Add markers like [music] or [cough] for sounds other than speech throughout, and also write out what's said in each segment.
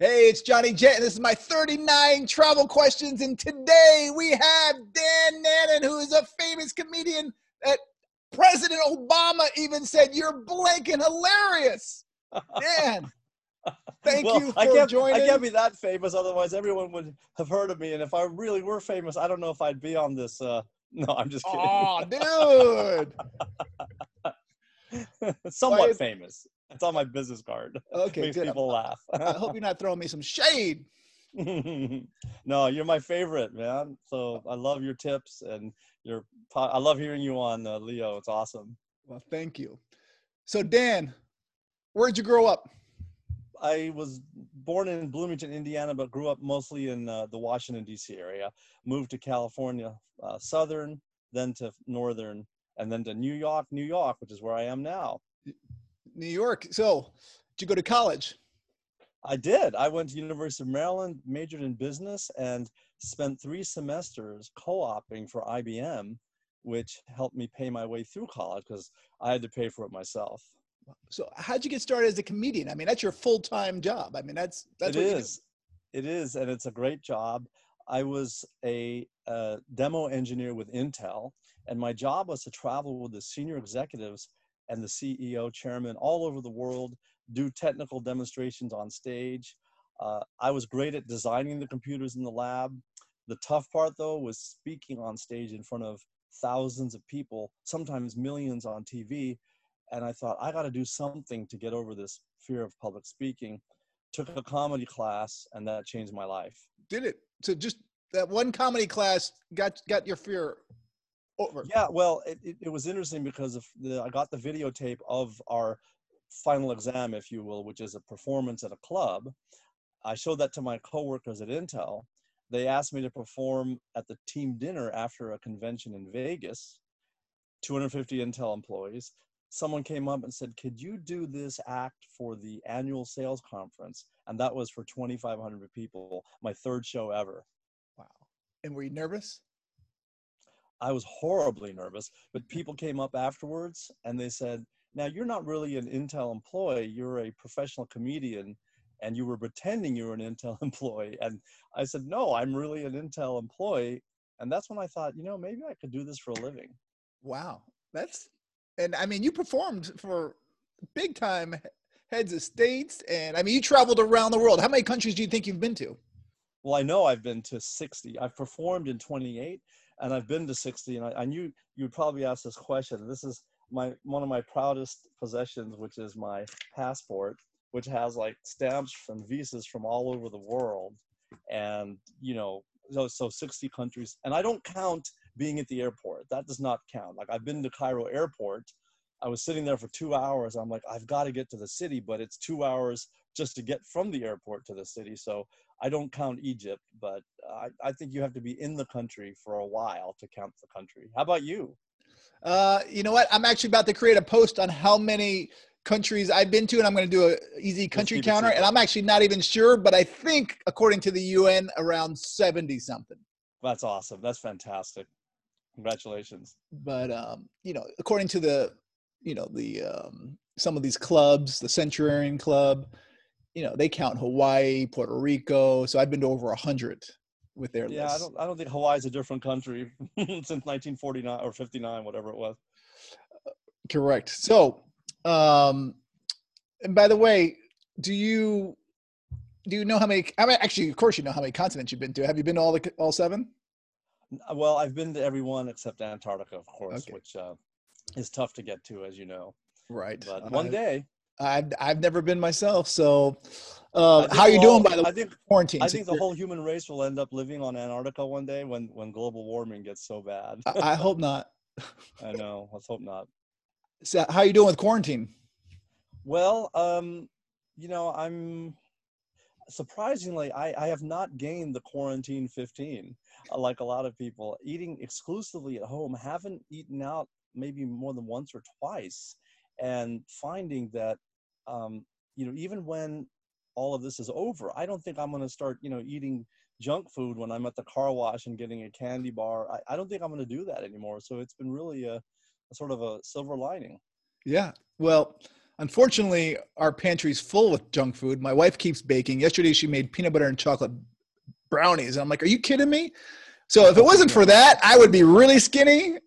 Hey, it's Johnny Jet, and this is my 39 travel questions. And today we have Dan Nainan, who is a famous comedian that President Obama even said, You're blanking hilarious. [laughs] Dan, thank well, you for I can't, joining. I can't be that famous, otherwise everyone would have heard of me. And if I really were famous, I don't know if I'd be on this. Uh, [laughs] no, I'm just kidding. Oh, dude. [laughs] Somewhat famous. It's on my business card. Okay, Makes good. people laugh. I hope you're not throwing me some shade. [laughs] no, you're my favorite, man. So I love your tips and your. po- I love hearing you on uh, Leo. It's awesome. Well, thank you. So, Dan, where'd you grow up? I was born in Bloomington, Indiana, but grew up mostly in uh, the Washington D.C. area. Moved to California, uh, southern, then to northern, and then to New York, New York, which is where I am now. New York. So, did you go to college? I did. I went to University of Maryland, majored in business, and spent three semesters co-oping for IBM, which helped me pay my way through college because I had to pay for it myself. So, how'd you get started as a comedian? I mean, that's your full time job. I mean, that's that's It what you do. is. It is, and it's a great job. I was a, uh demo engineer with Intel, and my job was to travel with the senior executives and the CEO, chairman, all over the world, do technical demonstrations on stage. Uh, I was great at designing the computers in the lab. The tough part, though, was speaking on stage in front of thousands of people, sometimes millions on TV. And I thought, I got to do something to get over this fear of public speaking took a comedy class and that changed my life Did it? So, just that one comedy class got got your fear over. yeah well it, it, it was interesting because of the, i got the videotape of our final exam if you will which is a performance at a club i showed that to my coworkers at intel they asked me to perform at the team dinner after a convention in vegas 250 intel employees someone came up and said could you do this act for the annual sales conference and that was for 2500 people my third show ever Wow. And were you nervous? I was horribly nervous, but people came up afterwards and they said, Now you're not really an Intel employee, you're a professional comedian, and you were pretending you were an Intel [laughs] employee. And I said, No, I'm really an Intel employee. And that's when I thought, you know, maybe I could do this for a living. Wow. That's and I mean, you performed for big time heads of states, and I mean, you traveled around the world. How many countries do you think you've been to? Well, I know I've been to 60. I've performed in 28 and I've been to 60. And I, I knew you'd probably ask this question. This is my one of my proudest possessions, which is my passport, which has like stamps and visas from all over the world. And, you know, so, so 60 countries. And I don't count being at the airport. That does not count. Like I've been to Cairo airport. I was sitting there for two hours. I'm like, I've got to get to the city, but it's two hours just to get from the airport to the city. So I don't count Egypt, but I, I think you have to be in the country for a while to count the country. How about you? Uh, you know what? I'm actually about to create a post on how many countries I've been to, and I'm going to do a easy country counter. And. I'm actually not even sure, but I think according to the UN, around 70 something. That's awesome. That's fantastic. Congratulations. But um, you know, according to the, you know, the um, some of these clubs, the Centurion Club, you know, they count Hawaii, Puerto Rico. So I've been to over a hundred with their list. Yeah, I don't I don't think Hawaii's a different country [laughs] since 1949 or 59, whatever it was. Correct. So, um, and by the way, do you do you know how many? I mean, actually, of course, you know how many continents you've been to. Have you been to all the all seven? Well, I've been to every one except Antarctica, of course, Okay. which uh, is tough to get to, as you know. Right. But one I- day, I've I've never been myself. So, uh, how you doing by the I way? think Quarantine. I think the whole human race will end up living on Antarctica one day when when global warming gets so bad. I, I hope not. I know. Let's hope not. So, how are you doing with quarantine? Well, um, you know, I'm surprisingly, I, I have not gained the quarantine 15 uh, like a lot of people. Eating exclusively at home, haven't eaten out maybe more than once or twice, and finding that, um, you know, even when all of this is over, I don't think I'm going to start, you know, eating junk food when I'm at the car wash and getting a candy bar. I, I don't think I'm going to do that anymore. So it's been really a, a sort of a silver lining. Yeah. Well, Unfortunately, our pantry's full with junk food. My wife keeps baking. Yesterday, she made peanut butter and chocolate brownies. And I'm like, are you kidding me? So if it wasn't for that, I would be really skinny.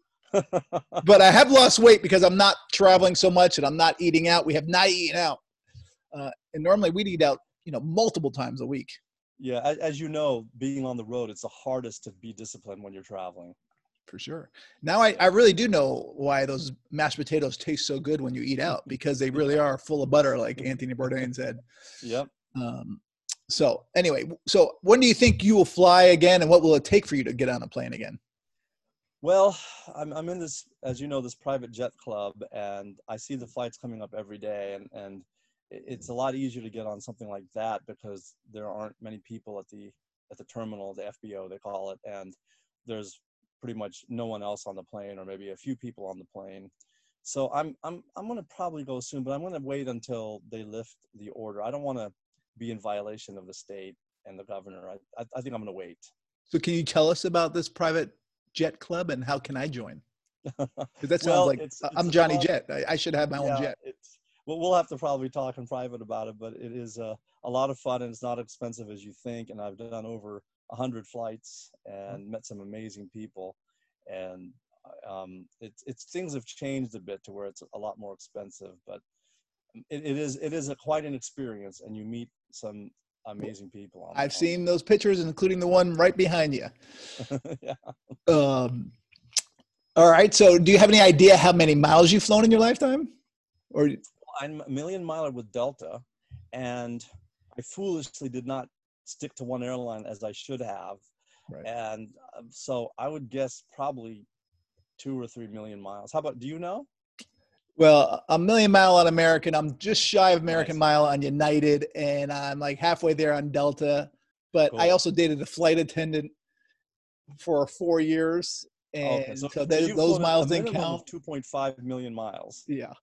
But I have lost weight because I'm not traveling so much and I'm not eating out. We have not eaten out. Uh, and normally we'd eat out, you know, multiple times a week. Yeah, as, as you know, being on the road, it's the hardest to be disciplined when you're traveling. For sure. Now I, I really do know why those mashed potatoes taste so good when you eat out because they really are full of butter, like Anthony Bourdain said. Yep. Um, so anyway, so when do you think you will fly again, and what will it take for you to get on a plane again? Well, I'm I'm in this, as you know, this private jet club, and I see the flights coming up every day, and and it's a lot easier to get on something like that because there aren't many people at the at the terminal, the FBO they call it, and there's pretty much no one else on the plane, or maybe a few people on the plane. So I'm I'm I'm gonna probably go soon, but I'm gonna wait until they lift the order. I don't want to be in violation of the state and the governor. I, I, I think I'm to wait. So, can you tell us about this private jet club and how can I join? [laughs] Because that sounds well, like it's, it's I'm Johnny Jet. I, I, should have my yeah, own jet. Well, we'll have to probably talk in private about it, but it is a, a lot of fun and it's not expensive as you think. And I've done over a hundred flights and met some amazing people. And um, it's, it's things have changed a bit to where it's a lot more expensive, but it, it is it is a quite an experience, and you meet some amazing people. I've seen those pictures, including the one right behind you. [laughs] yeah. Um, all right. So, do you have any idea how many miles you've flown in your lifetime? Or I'm a million miler with Delta, and I foolishly did not stick to one airline as I should have. Right. And uh, so I would guess probably two or three million miles. How about? Do you know? Well, a million mile on American. I'm just shy of American nice. mile on United, and I'm like halfway there on Delta. But cool. I also dated a flight attendant for four years, and okay. so, so they, those miles didn't count. Two point five million miles. Yeah.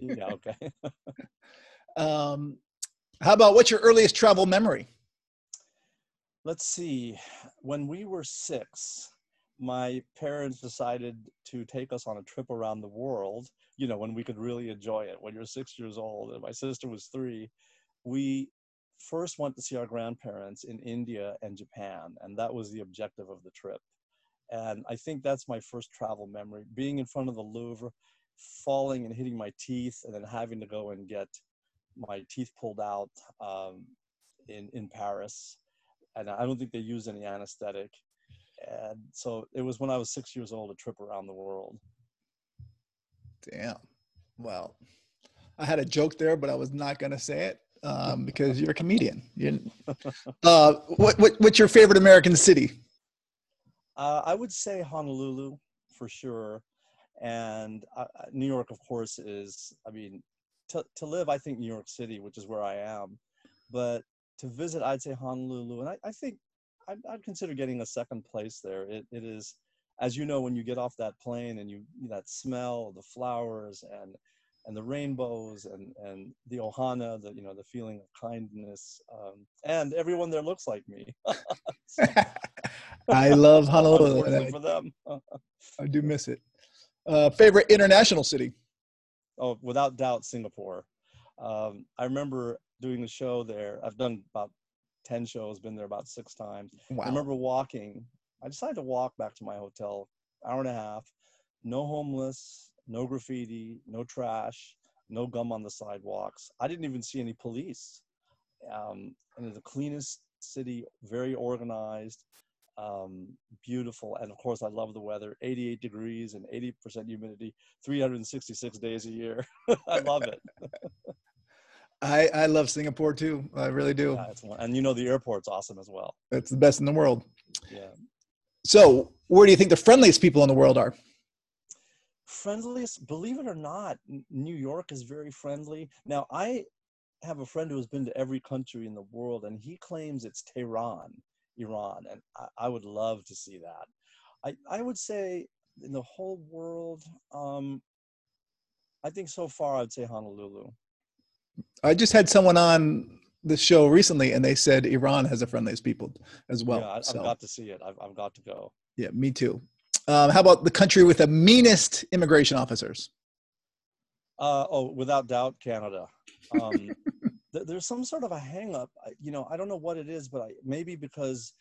yeah. Okay. [laughs] um, how about what's your earliest travel memory? Let's see. When we were six, my parents decided to take us on a trip around the world you know when we could really enjoy it. When you're six years old and my sister was three we first went to see our grandparents in india and japan and that was the objective of the trip. And i think that's my first travel memory being in front of the louvre falling and hitting my teeth and then having to go and get my teeth pulled out um, in in paris. And i don't think they used any anesthetic and so it was when i was six years old a trip around the world Damn. Well, I had a joke there, but I was not going to say it um, [laughs] because you're a comedian. You're, uh, what, what, what's your favorite American city? Uh, I would say Honolulu for sure. And uh, uh, New York, of course, is, I mean, to, to live, I think New York City, which is where I am. But to visit, I'd say Honolulu. And I, I think I'd, I'd, consider getting a second place there. It, it is as you know, when you get off that plane and you that smell, the flowers and and the rainbows and and the ohana, the you know the feeling of kindness, um, and everyone there looks like me. [laughs] [laughs] I love [laughs] Honolulu. for them, I do miss it. Uh, favorite international city? Oh, without doubt, Singapore. Um, I remember doing the show there. I've done about 10 shows, been there about six times. Wow. I remember walking I decided to walk back to my hotel, hour and a half, no homeless, no graffiti, no trash, no gum on the sidewalks. I didn't even see any police. Um, and it's the cleanest city, very organized, um, beautiful. And of course, I love the weather 88 degrees and 80% humidity, 366 days a year. [laughs] I love it. [laughs] I, I love Singapore too. I really do. Yeah, and you know, the airport's awesome as well. It's the best in the world. Yeah. So, where do you think the friendliest people in the world are? Friendliest, believe it or not, New York is very friendly. Now, I have a friend who has been to every country in the world, and he claims it's Tehran, Iran, and I, I would love to see that. I, I would say in the whole world, um, I think so far I'd say Honolulu. I just had someone on the show recently, and they said Iran has the friendliest people as well. Yeah, I, so. I've got to see it. I've, I've got to go. Yeah, me too. Um, how about the country with the meanest immigration officers? Uh, oh, without doubt, Canada. [laughs] Um, th- there's some sort of a hang up. You know, I don't know what it is, but I, maybe because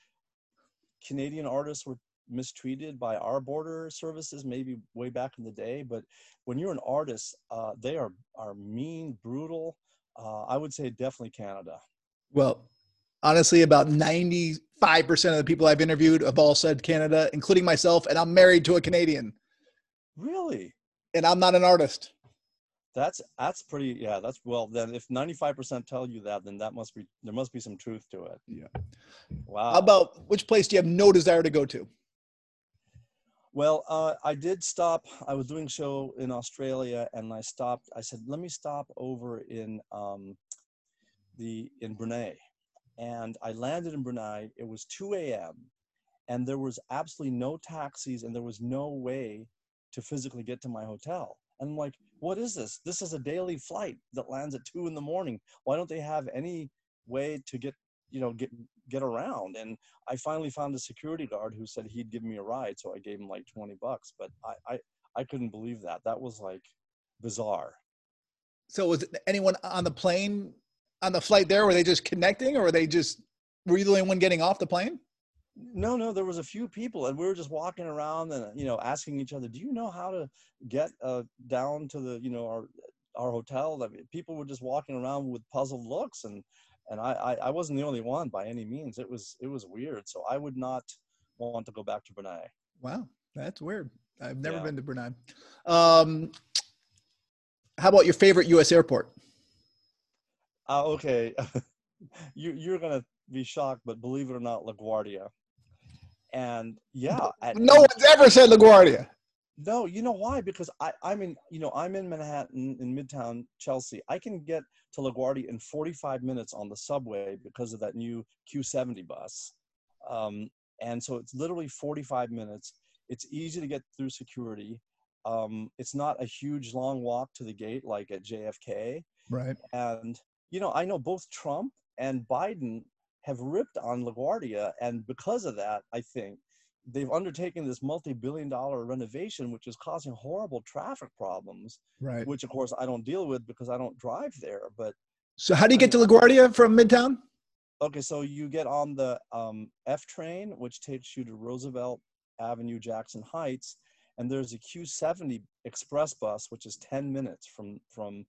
Canadian artists were mistreated by our border services maybe way back in the day but when you're an artist uh, they are are mean brutal uh, i would say definitely canada. Well honestly about 95% of the people i've interviewed have all said canada including myself and i'm married to a canadian. Really? And i'm not an artist. That's that's pretty yeah that's well then if 95% tell you that then that must be there must be some truth to it. Yeah. Wow. How about which place do you have no desire to go to well, uh, I did stop. I was doing a show in Australia, and I stopped. I said, "Let me stop over in um, the in Brunei," and I landed in Brunei. It was 2 a.m., and there was absolutely no taxis, and there was no way to physically get to my hotel. And I'm like, "What is this? This is a daily flight that lands at two in the morning. Why don't they have any way to get you know get get around and i finally found a security guard who said he'd give me a ride so i gave him like 20 bucks but i i, I couldn't believe that. That was like bizarre. So was anyone on the plane on the flight there were they just connecting or were they just were you the only one getting off the plane? No no there was a few people and we were just walking around and you know asking each other do you know how to get uh, down to the you know our our hotel? I mean, people were just walking around with puzzled looks and and I, I, I wasn't the only one by any means. It was it was weird. So I would not want to go back to Brunei. Wow, that's weird. I've never yeah. been to Brunei. Um, how about your favorite U.S. airport? Uh, okay, [laughs] you you're gonna be shocked, but believe it or not, LaGuardia. And yeah, at, no one's ever said LaGuardia. No, you know why? Because I, I'm in, you know, I'm in Manhattan in Midtown Chelsea. I can get to LaGuardia in 45 minutes on the subway because of that new Q70 bus. Um, and so it's literally 45 minutes. It's easy to get through security. Um, it's not a huge long walk to the gate like at JFK. Right. And, you know, I know both Trump and Biden have ripped on LaGuardia. And because of that, I think they've undertaken this multi-billion dollar renovation which is causing horrible traffic problems right. which of course i don't deal with because i don't drive there but so how do you get to laguardia from midtown? Okay so you get on the um, f train which takes you to roosevelt avenue jackson heights and there's a q70 express bus which is 10 minutes from from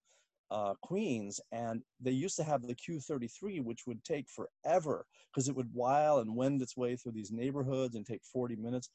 uh, Queens, and they used to have the Q33, which would take forever because it would while and wend its way through these neighborhoods and take 40 minutes.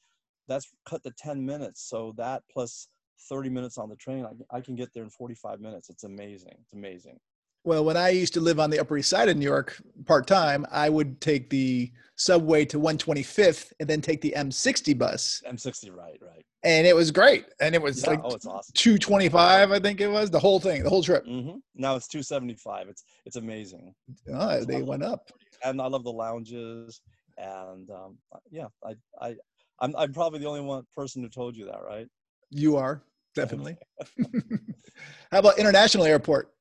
That's cut to 10 minutes. So that plus 30 minutes on the train, I, I can get there in 45 minutes. It's amazing. It's amazing. Well, when I used to live on the Upper East Side of New York part time, I would take the subway to 125th and then take the M60 bus. M60, right, right. And it was great. And it was yeah, like oh, it's awesome. 225, I think it was the whole thing, the whole trip. Mm-hmm. Now it's 275. It's it's amazing. Oh, it's they went up. And I love the lounges. And um, yeah, I I I'm I'm probably the only one person who told you that, right? You are definitely. [laughs] How about international airport?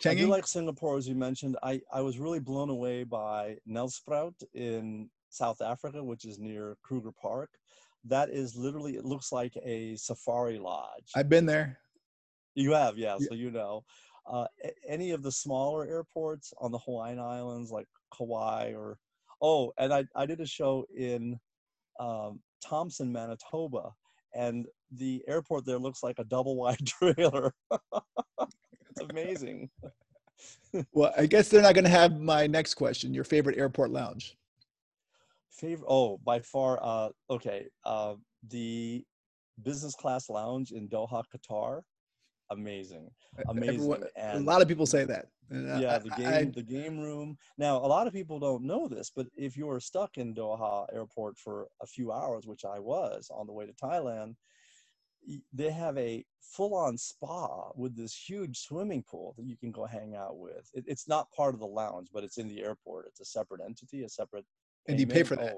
Changi? I do like Singapore, as you mentioned. I, I was really blown away by Nelspruit in South Africa, which is near Kruger Park. That is literally, it looks like a safari lodge. I've been there. You have, yeah, yeah. so you know. Uh, any of the smaller airports on the Hawaiian Islands, like Kauai or, oh, and I, I did a show in um, Thompson, Manitoba, and the airport there looks like a double wide [laughs] trailer. [laughs] amazing. well, I guess they're not going to have my next question. Your favorite airport lounge? Favorite? Oh, by far. Uh, okay, uh, the business class lounge in Doha, Qatar. Amazing, amazing. Everyone, and, a lot of people say that. yeah, the game, I, the game room. Now, a lot of people don't know this, but if you are stuck in Doha Airport for a few hours, which I was on the way to Thailand, they have a full-on spa with this huge swimming pool that you can go hang out with. It, it's not part of the lounge, but it's in the airport. It's a separate entity, a separate. And you pay for that?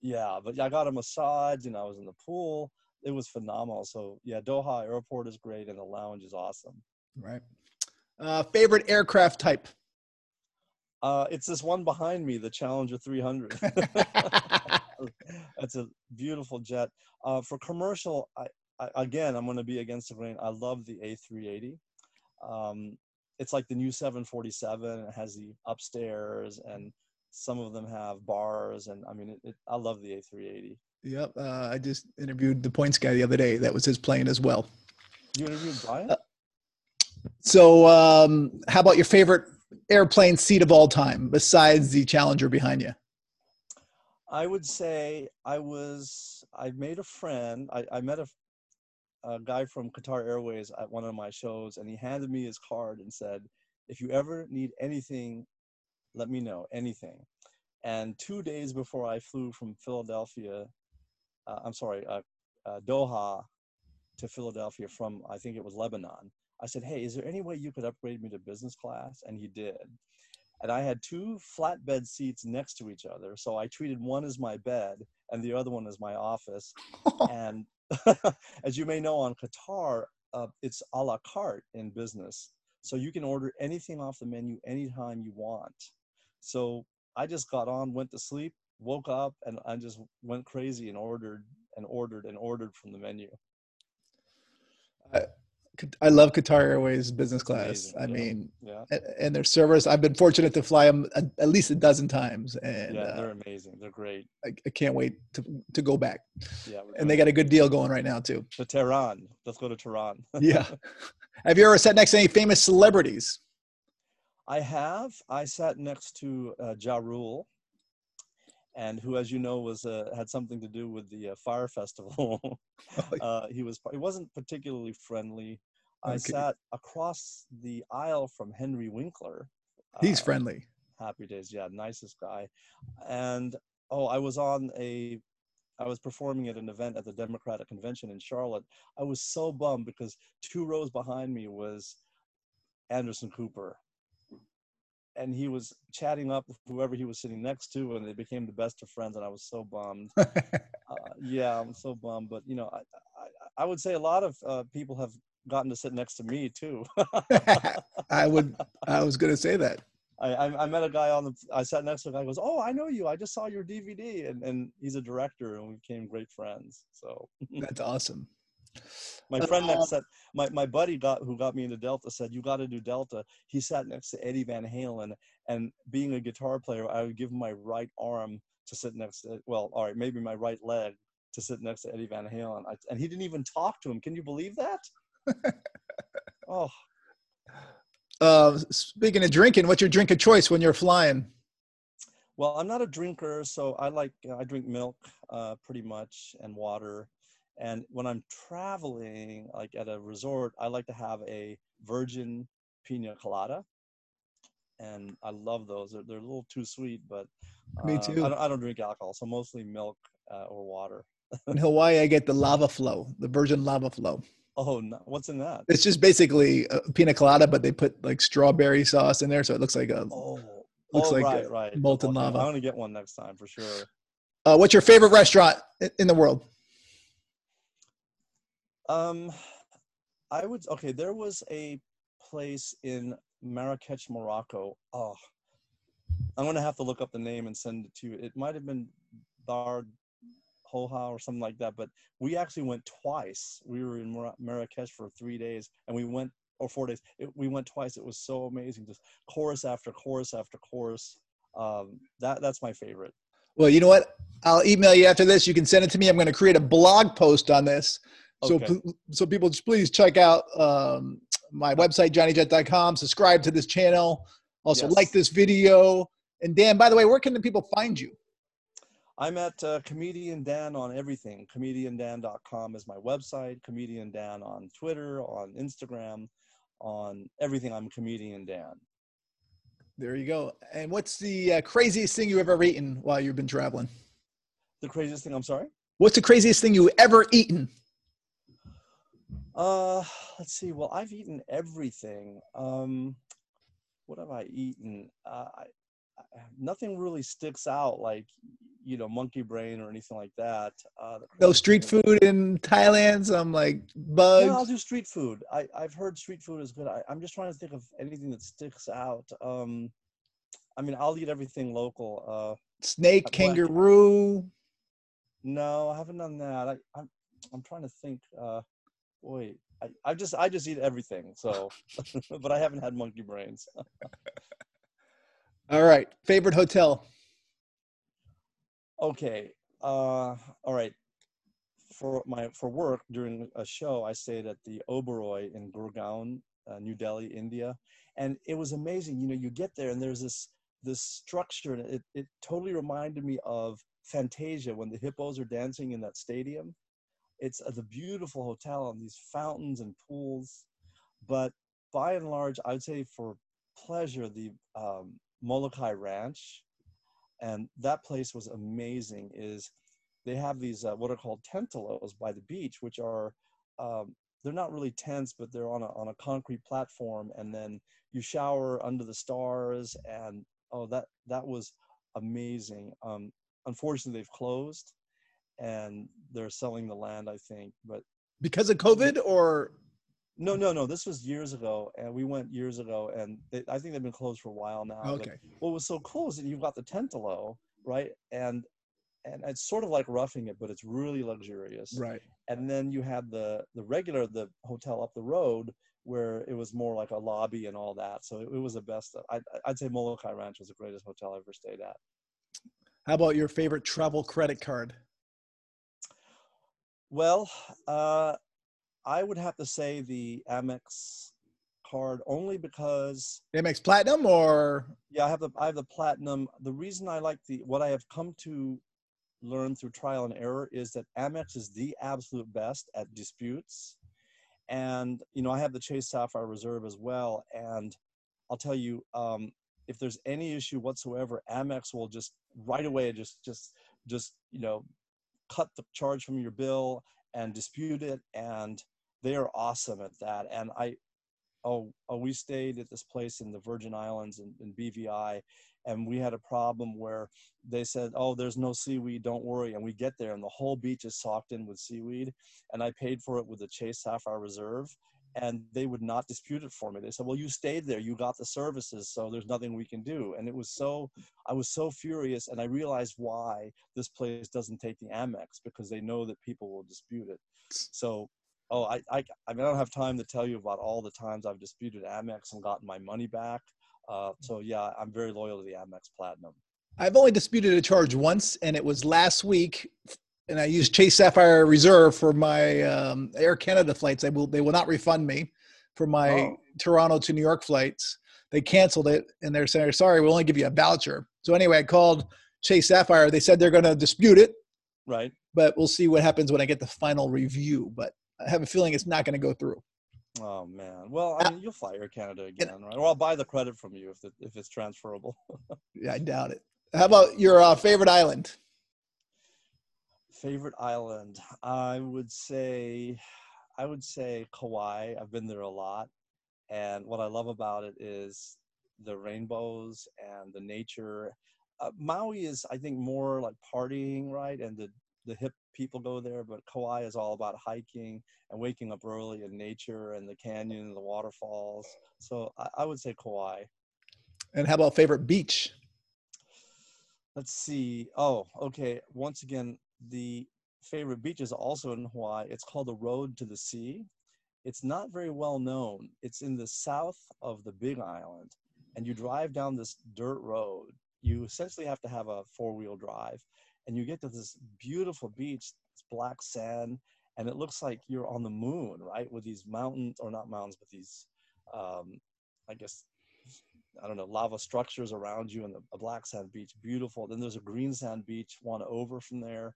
Yeah, but I got a massage and I was in the pool. It was phenomenal. So yeah, Doha Airport is great and the lounge is awesome. Right. Uh, favorite aircraft type? Uh, it's this one behind me, the Challenger 300. [laughs] [laughs] That's a beautiful jet. Uh, for commercial, I, I, again, I'm going to be against the grain. I love the A380. Um, it's like the new 747. It has the upstairs, and some of them have bars. And I mean, it, it, I love the A380. Yep. Uh, I just interviewed the points guy the other day. That was his plane as well. You interviewed Brian? Uh, so, um, how about your favorite airplane seat of all time besides the Challenger behind you? I would say I was, I made a friend. I, I met a, a guy from Qatar Airways at one of my shows, and he handed me his card and said, if you ever need anything, let me know, anything. And two days before I flew from Philadelphia, uh, I'm sorry, uh, uh, Doha to Philadelphia from, I think it was Lebanon, I said, hey, is there any way you could upgrade me to business class? And he did. And I had two flatbed seats next to each other. So I treated one as my bed and the other one as my office. [laughs] and [laughs] as you may know on Qatar, uh, it's a la carte in business. So you can order anything off the menu anytime you want. So I just got on, went to sleep, woke up, and I just went crazy and ordered and ordered and ordered from the menu. I love Qatar Airways business class. I yeah. mean, yeah. and their service. I've been fortunate to fly them at least a dozen times, and yeah, they're uh, amazing. They're great. I, I, can't wait to to go back. Yeah, and they got a good deal going right now too. To Tehran. Let's go to Tehran. [laughs] yeah. Have you ever sat next to any famous celebrities? I have. I sat next to uh, Ja Rule, and who, as you know, was uh, had something to do with the uh, Fyre festival. [laughs] Oh, [laughs] uh, he was. He wasn't particularly friendly. I sat across the aisle from Henry Winkler. He's uh, friendly. Happy days, yeah, nicest guy. And oh, I was on a. I was performing at an event at the Democratic Convention in Charlotte. I was so bummed because two rows behind me was Anderson Cooper and he was chatting up with whoever he was sitting next to, and they became the best of friends. And I was so bummed. [laughs] uh, yeah, I'm so bummed. But you know, I, I, I would say a lot of uh, people have gotten to sit next to me too. [laughs] I would. I was going to say that. I, I, I met a guy on the. I sat next to a guy. Goes, oh, I know you. I just saw your DVD, and and he's a director, and we became great friends. So [laughs] that's awesome. My friend that said, my, my buddy got who got me into Delta said, you got to do Delta. He sat next to Eddie Van Halen, and being a guitar player, I would give him my right arm to sit next to, well, all right, maybe my right leg to sit next to Eddie Van Halen. I, and he didn't even talk to him. Can you believe that? [laughs] oh. Uh, speaking of drinking, what's your drink of choice when you're flying? Well, I'm not a drinker, so I like I drink milk uh, pretty much and water. And when I'm traveling, like at a resort, I like to have a virgin pina colada. And I love those. They're, they're a little too sweet, but uh, me too. I don't, I don't, drink alcohol, so mostly milk uh, or water. in Hawaii, I get the lava flow, the virgin lava flow. Oh, no. what's in that? It's just basically a pina colada, but they put like strawberry sauce in there, so it looks like a oh, looks oh, like right, right. molten okay. lava. I'm gonna get one next time for sure. Uh, what's your favorite restaurant in the world? Um, I would okay. There was a place in Marrakech, Morocco. Oh, I'm gonna have to look up the name and send it to you. It might have been Bar Hoha or something like that. But we actually went twice. We were in Mar- Marrakech for three days, and we went or four days. It, we went twice. It was so amazing, just chorus after chorus after chorus. Um, that that's my favorite. Well, you know what? I'll email you after this. You can send it to me. I'm going to create a blog post on this okay. so people just please check out um, my website, johnnyjet.com, subscribe to this channel, also yes. like this video. And Dan, by the way, where can the people find you? I'm at uh, Comedian Dan on everything. ComedianDan.com is my website. Comedian Dan on Twitter, on Instagram, on everything. I'm Comedian Dan. There you go. And what's the uh, craziest thing you've ever eaten while you've been traveling? The craziest thing, I'm sorry? What's the craziest thing you ever eaten? Uh, [sighs] let's see. Well, I've eaten everything. Um, what have I eaten? Uh, I, I, nothing really sticks out like you know monkey brain or anything like that. Uh, no street food in Thailand. So I'm like bugs. Yeah, I'll do street food. I I've heard street food is good. I, I'm just trying to think of anything that sticks out. Um, I mean, I'll eat everything local. Uh, Snake, kangaroo. No, I haven't done that. I, I'm I'm trying to think. Uh, wait, I, I just I just eat everything. So, [laughs] [laughs] but I haven't had monkey brains. [laughs] All right, favorite hotel. Okay. Uh, all right. For my for work during a show, I stayed at the Oberoi in Gurgaon, uh, New Delhi, India, and it was amazing. You know, you get there and there's this this structure, and it it totally reminded me of Fantasia when the hippos are dancing in that stadium. It's a, the beautiful hotel and these fountains and pools, but by and large, I would say for pleasure, the um, Molokai Ranch and that place was amazing is they have these uh, what are called tentalows by the beach which are um, they're not really tents but they're on a, on a concrete platform and then you shower under the stars and oh that that was amazing. Um, unfortunately they've closed and they're selling the land i think but because of covid or no, no, no. This was years ago, and we went years ago, and they, I think they've been closed for a while now. Okay. But what was so cool is that you've got the tentalow, right? And and it's sort of like roughing it, but it's really luxurious. Right. And then you had the the regular the hotel up the road where it was more like a lobby and all that. So it, it was the best. I, I'd say Molokai Ranch was the greatest hotel I ever stayed at. How about your favorite travel credit card? Well, uh, I would have to say the Amex card only because Amex Platinum or yeah, I have the I have the platinum. The reason I like the what I have come to learn through trial and error is that Amex is the absolute best at disputes. And you know, I have the Chase Sapphire Reserve as well. And I'll tell you, um, if there's any issue whatsoever, Amex will just right away just just just you know cut the charge from your bill and dispute it and they are awesome at that. And I, oh, oh, we stayed at this place in the Virgin Islands in, in BVI, and we had a problem where they said, "Oh, there's no seaweed, don't worry." And we get there, and the whole beach is socked in with seaweed, and I paid for it with the Chase Sapphire Reserve, and they would not dispute it for me. They said, "Well, you stayed there, you got the services, so there's nothing we can do." And it was so, I was so furious, and I realized why this place doesn't take the Amex because they know that people will dispute it. So oh, I, I, I, mean, I don't have time to tell you about all the times I've disputed Amex and gotten my money back. Uh, so yeah, I'm very loyal to the Amex Platinum. I've only disputed a charge once, and it was last week. And I use Chase Sapphire Reserve for my um, Air Canada flights. They will they will not refund me for my oh. Toronto to New York flights. They canceled it, and they're saying, "Sorry, we'll only give you a voucher." So anyway, I called Chase Sapphire. They said they're going to dispute it. Right. But we'll see what happens when I get the final review. But I have a feeling it's not going to go through. Oh man. Well, I uh, mean, you'll fly Air Canada again, right? Or I'll buy the credit from you if it, if it's transferable. [laughs] yeah, I doubt it. How about your uh, favorite island? Favorite island, I would say, I would say Kauai. I've been there a lot, and what I love about it is the rainbows and the nature. Uh, Maui is, I think, more like partying, right? And the the hip people go there, but Kauai is all about hiking and waking up early in nature and the canyon and the waterfalls. So I, I would say Kauai. And how about favorite beach? Let's see. Oh, okay. Once again, the favorite beach is also in Hawaii. It's called the Road to the Sea. It's not very well known. It's in the south of the Big Island, and you drive down this dirt road. You essentially have to have a four wheel drive and you get to this beautiful beach, it's black sand, and it looks like you're on the moon, right? With these mountains, or not mountains, but these, um, I guess, I don't know, lava structures around you, and a black sand beach, beautiful. Then there's a green sand beach, one over from there.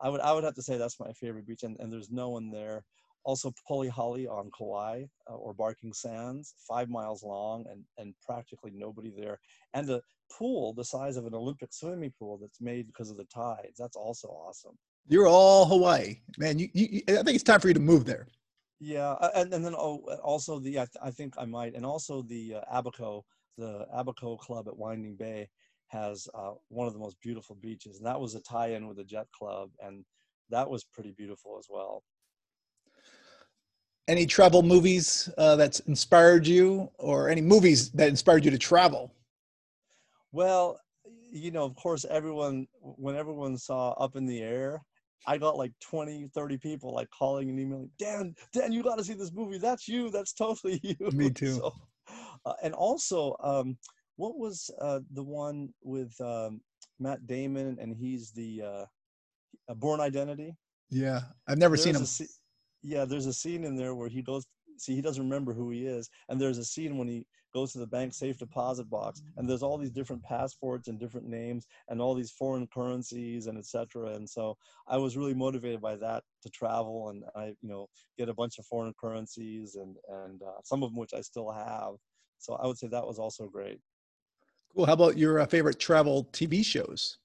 I would I would have to say that's my favorite beach, and, and there's no one there. Also, Polihale on Kauai uh, or Barking Sands, five miles long, and and practically nobody there. And the pool the size of an Olympic swimming pool that's made because of the tides. That's also awesome. You're all Hawaii, man. You, you, I think it's time for you to move there. Yeah, and, and then oh, also the I, th- I think I might, and also the uh, Abaco, the Abaco Club at Winding Bay has uh, one of the most beautiful beaches, and that was a tie-in with the Jet Club, and that was pretty beautiful as well. Any travel movies uh, that's inspired you, or any movies that inspired you to travel? Well, you know, of course, everyone when everyone saw Up in the Air, I got like 20, 30 people like calling and emailing, Dan, Dan, you got to see this movie. That's you. That's totally [laughs] you. Me too. So, uh, and also, um, what was uh, the one with um, Matt Damon and he's the uh, Bourne Identity? Yeah, I've never There's seen him. yeah, there's a scene in there where he goes. See, he doesn't remember who he is, and there's a scene when he goes to the bank safe deposit box, and there's all these different passports and different names, and all these foreign currencies and etc. And so I was really motivated by that to travel, and I, you know, get a bunch of foreign currencies, and and uh, some of them which I still have. So I would say that was also great. Cool. How about your uh, favorite travel TV shows?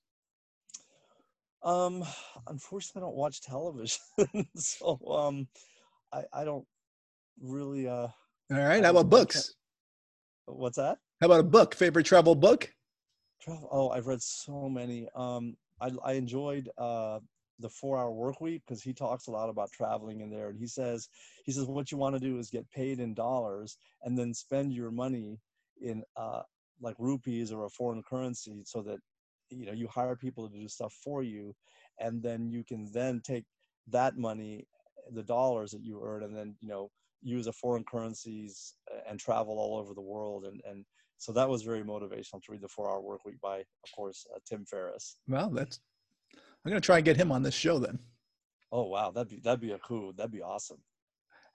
Um, unfortunately, I don't watch television, [laughs] so um, I I don't really uh. All right. How about books? What's that? How about a book? Favorite travel book? Travel. Oh, I've read so many. Um, I I enjoyed uh the Four Hour Work Week because he talks a lot about traveling in there, and he says he says what you want to do is get paid in dollars and then spend your money in uh like rupees or a foreign currency so that you know you hire people to do stuff for you, and then you can then take that money, the dollars that you earn, and then you know use a foreign currencies uh, and travel all over the world and and so that was very motivational to read the four hour work week by of course uh, tim ferriss Well, that's. I'm gonna try and get him on this show then. oh wow that'd be that'd be a cool that'd be awesome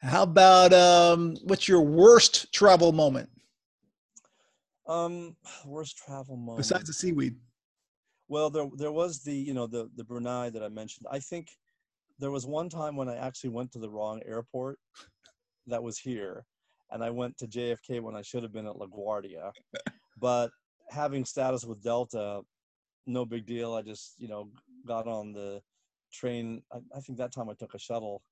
How about um, what's your worst travel moment um [sighs] worst travel moment. besides the seaweed? well there there was the you know the the brunei that i mentioned. I think there was one time when i actually went to the wrong airport that was here and i went to jfk when i should have been at laguardia. But having status with delta no big deal. I just you know got on the train. I, I think that time i took a shuttle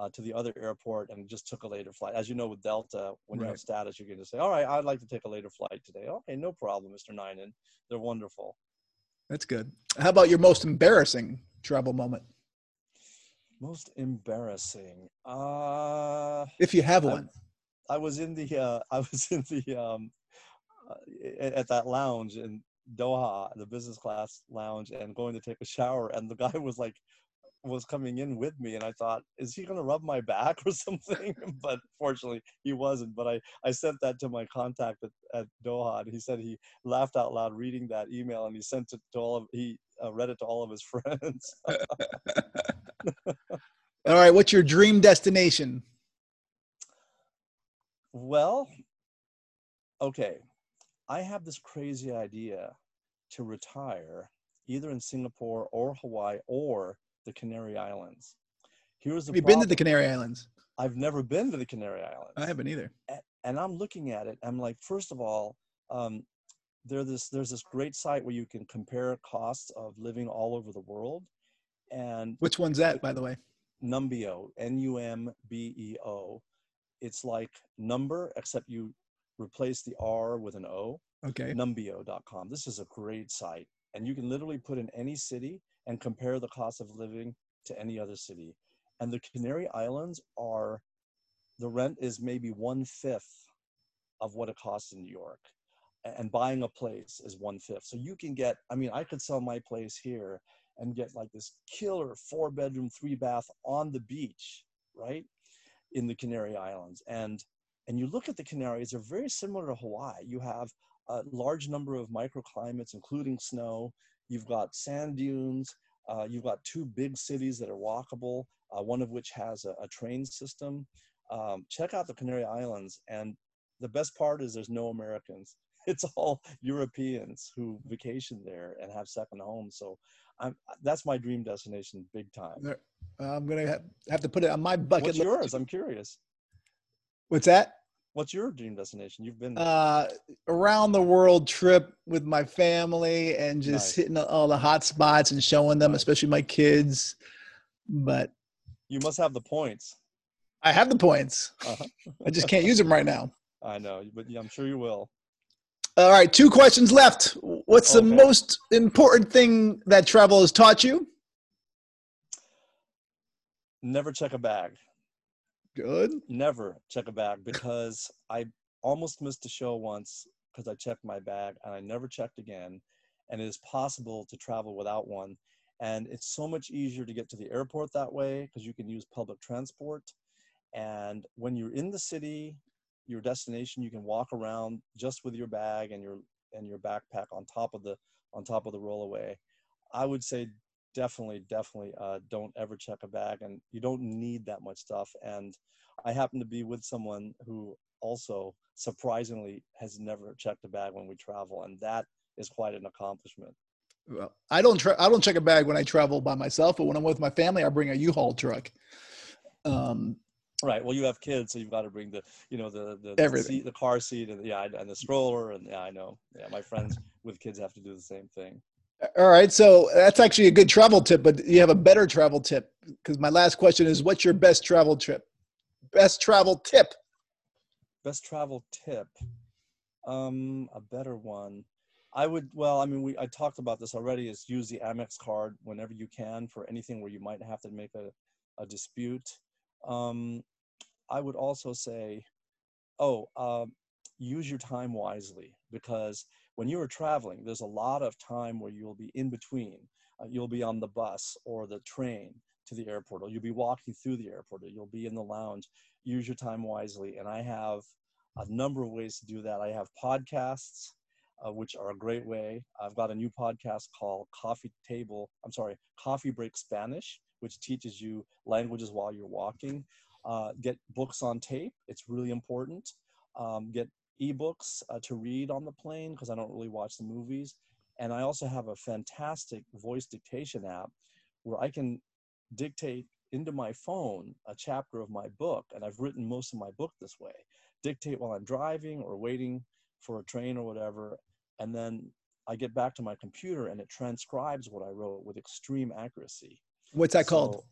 uh, to the other airport and just took a later flight as you know with delta when you have status you can just say all right i'd like to take a later flight today okay no problem mr nainan they're wonderful That's good. How about your most embarrassing travel moment, Most embarrassing. Uh, if you have one? I was in the uh, [laughs] I was in the um, uh, at that lounge in Doha, the business class lounge, and going to take a shower, and the guy [laughs] was like was coming in with me and I thought, is he gonna rub my back [laughs] or something? but fortunately he wasn't. But I, I sent that to my contact at, at Doha and he said he laughed out loud reading that email and he sent it to all of he uh, read it to all of his [laughs] friends. [laughs] All right. What's your dream destination? Well, okay. I have this crazy idea to retire either in Singapore or Hawaii or the Canary Islands. Here's the Have you been to the. Canary Islands? I've never been to the Canary Islands. I haven't either. And I'm looking at it. I'm like, first of all, um, there this there's this great site where you can compare costs of living all over the world, and Which one's that, by the way? Numbeo, N-U-M-B-E-O. It's like number, except you replace the R with an O. Okay. Numbeo.com. This is a great site, and you can literally put in any city and compare the cost of living to any other city. And the Canary Islands are, the rent is maybe one fifth of what it costs in New York, and buying a place is one fifth. So you can get. I mean, I could sell my place here and get like this killer four bedroom, three bath on the beach, right, in the Canary Islands. And and you look at the Canaries, they're very similar to Hawaii. You have a large number of microclimates, including snow. You've got sand dunes. Uh, you've got two big cities that are walkable, uh, one of which has a, a train system. Um, check out the Canary Islands. And the best part is there's no Americans. [laughs] It's all Europeans who vacation there and have second homes. So I'm, that's my dream destination, big time. I'm gonna have, have to put it on my bucket What's list. yours? I'm curious. What's that? What's your dream destination? You've been Uh, around the world trip with my family and just Nice. hitting all the hot spots and showing them, Nice. especially my kids. But you must have the points. I have the points. Uh-huh. I just can't use them right now. [laughs] I know, but yeah, I'm sure you will. All right, two questions left. What's the most important thing that travel has taught you? Never check a bag. Good. Never check a bag because I almost missed a show once because I checked my bag and I never checked again. And it is possible to travel without one. and it's so much easier to get to the airport that way because you can use public transport and when you're in the city your destination you can walk around just with your bag and your and your backpack on top of the on top of the rollaway i would say definitely definitely uh, don't ever check a bag and you don't need that much stuff and i happen to be with someone who also surprisingly has never checked a bag when we travel and that is quite an accomplishment well, I don't tra- I don't check a bag when I travel by myself, but when I'm with my family, I bring a U-Haul truck. Um, right. Well, you have kids, so you've got to bring the you know the the, the, seat, the car seat, and yeah, and the stroller, and yeah, I know. Yeah, my friends with kids have to do the same thing. All right, so that's actually a good travel tip, but you have a better travel tip because my last question is, what's your best travel trip? Best travel tip. Best travel tip. Um, a better one. I would, well, I mean, we, I talked about this already is use the Amex card whenever you can for anything where you might have to make a, a dispute. Um, I would also say, oh, uh, use your time wisely because when you are traveling, there's a lot of time where you'll be in between. Uh, you'll be on the bus or the train to the airport, or you'll be walking through the airport, or you'll be in the lounge. Use your time wisely. And I have a number of ways to do that. I have podcasts uh, which are a great way. I've got a new podcast called Coffee Table, I'm sorry, Coffee Break Spanish, which teaches you languages while you're walking. Uh, get books on tape, it's really important. Um, get ebooks uh, to read on the plane because I don't really watch the movies. And I also have a fantastic voice dictation app where I can dictate into my phone a chapter of my book. And I've written most of my book this way. Dictate while I'm driving or waiting for a train or whatever and then I get back to my computer and it transcribes what I wrote with extreme accuracy. What's that so, called?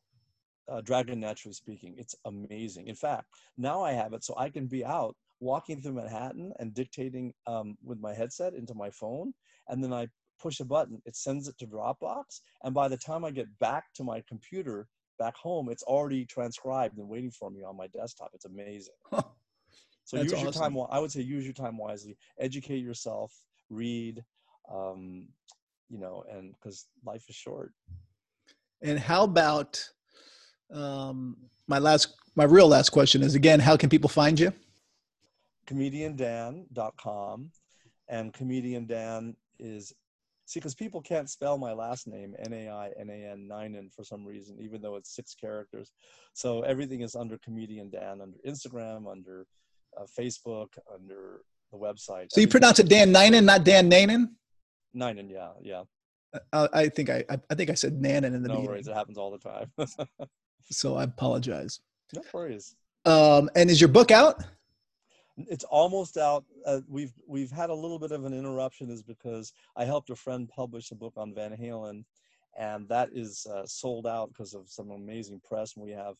Uh, Dragon Naturally Speaking. It's amazing. In fact, now I have it so I can be out walking through Manhattan and dictating um, with my headset into my phone, and then I push a button, it sends it to Dropbox, and by the time I get back to my computer back home, it's already transcribed and waiting for me on my desktop. It's amazing. So That's use awesome. your time. I would say use your time wisely. Educate yourself read, um, you know, and because life is short. And how about um, my last, my real last question is again, how can people find you? Comediandan.com. And Comedian Dan is, see, because people can't spell my last name, N A I N A N, Ninen, for some reason, even though it's six characters. So everything is under Comedian Dan, under Instagram, under uh, Facebook, under the website. So you pronounce it Dan Ninen, not Dan Nanen? Ninen, yeah, yeah. Uh, I think I, I think I said Nanen in the no beginning. worries, it happens all the time. [laughs] so I apologize. No worries. Um, and is your book out? It's almost out. Uh, we've we've had a little bit of an interruption, is because I helped a friend publish a book on Van Halen, and that is uh, sold out because of some amazing press. And we have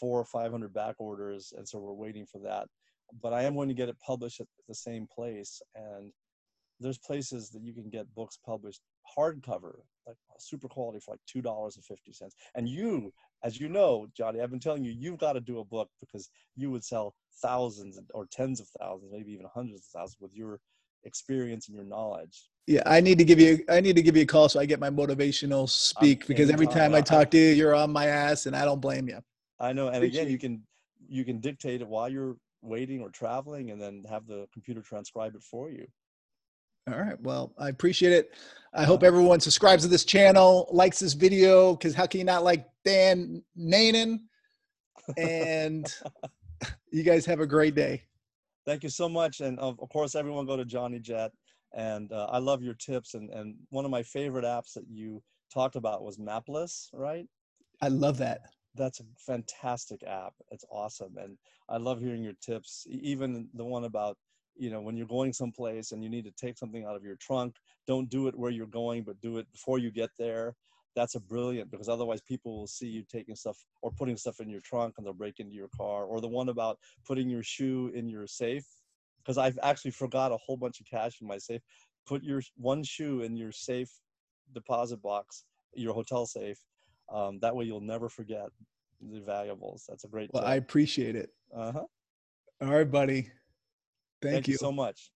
four or five hundred back orders, and so we're waiting for that but I am going to get it published at the same place. And there's places that you can get books published hardcover, like super quality for like two dollars and fifty cents. And you, as you know, Johnny, I've been telling you, you've got to do a book because you would sell thousands or tens of thousands, maybe even hundreds of thousands with your experience and your knowledge. Yeah, I need to give you I need to give you a call so I get my motivational speak because every time I talk to you, you're on my ass, and I don't blame you. I know, and again, you can you can dictate it while you're waiting or traveling and then have the computer transcribe it for you. All right. Well, I appreciate it. I hope everyone subscribes to this channel, likes this video, because how can you not like Dan Nanen? And [laughs] you guys have a great day. Thank you so much. And of, of course, everyone go to Johnny Jet. And uh, I love your tips. And, and one of my favorite apps that you talked about was Mapless, right? I love that that's a fantastic app. It's awesome, and I love hearing your tips. Even the one about you know when you're going someplace and you need to take something out of your trunk, don't do it where you're going, but do it before you get there. That's a brilliant because otherwise people will see you taking stuff or putting stuff in your trunk and they'll break into your car. Or the one about putting your shoe in your safe because I've actually forgot a whole bunch of cash in my safe. Put your one shoe in your safe deposit box, your hotel safe, um, that way you'll never forget the valuables. That's a great. Well, tip. I appreciate it. Uh huh. All right, buddy. Thank, Thank you. you so much.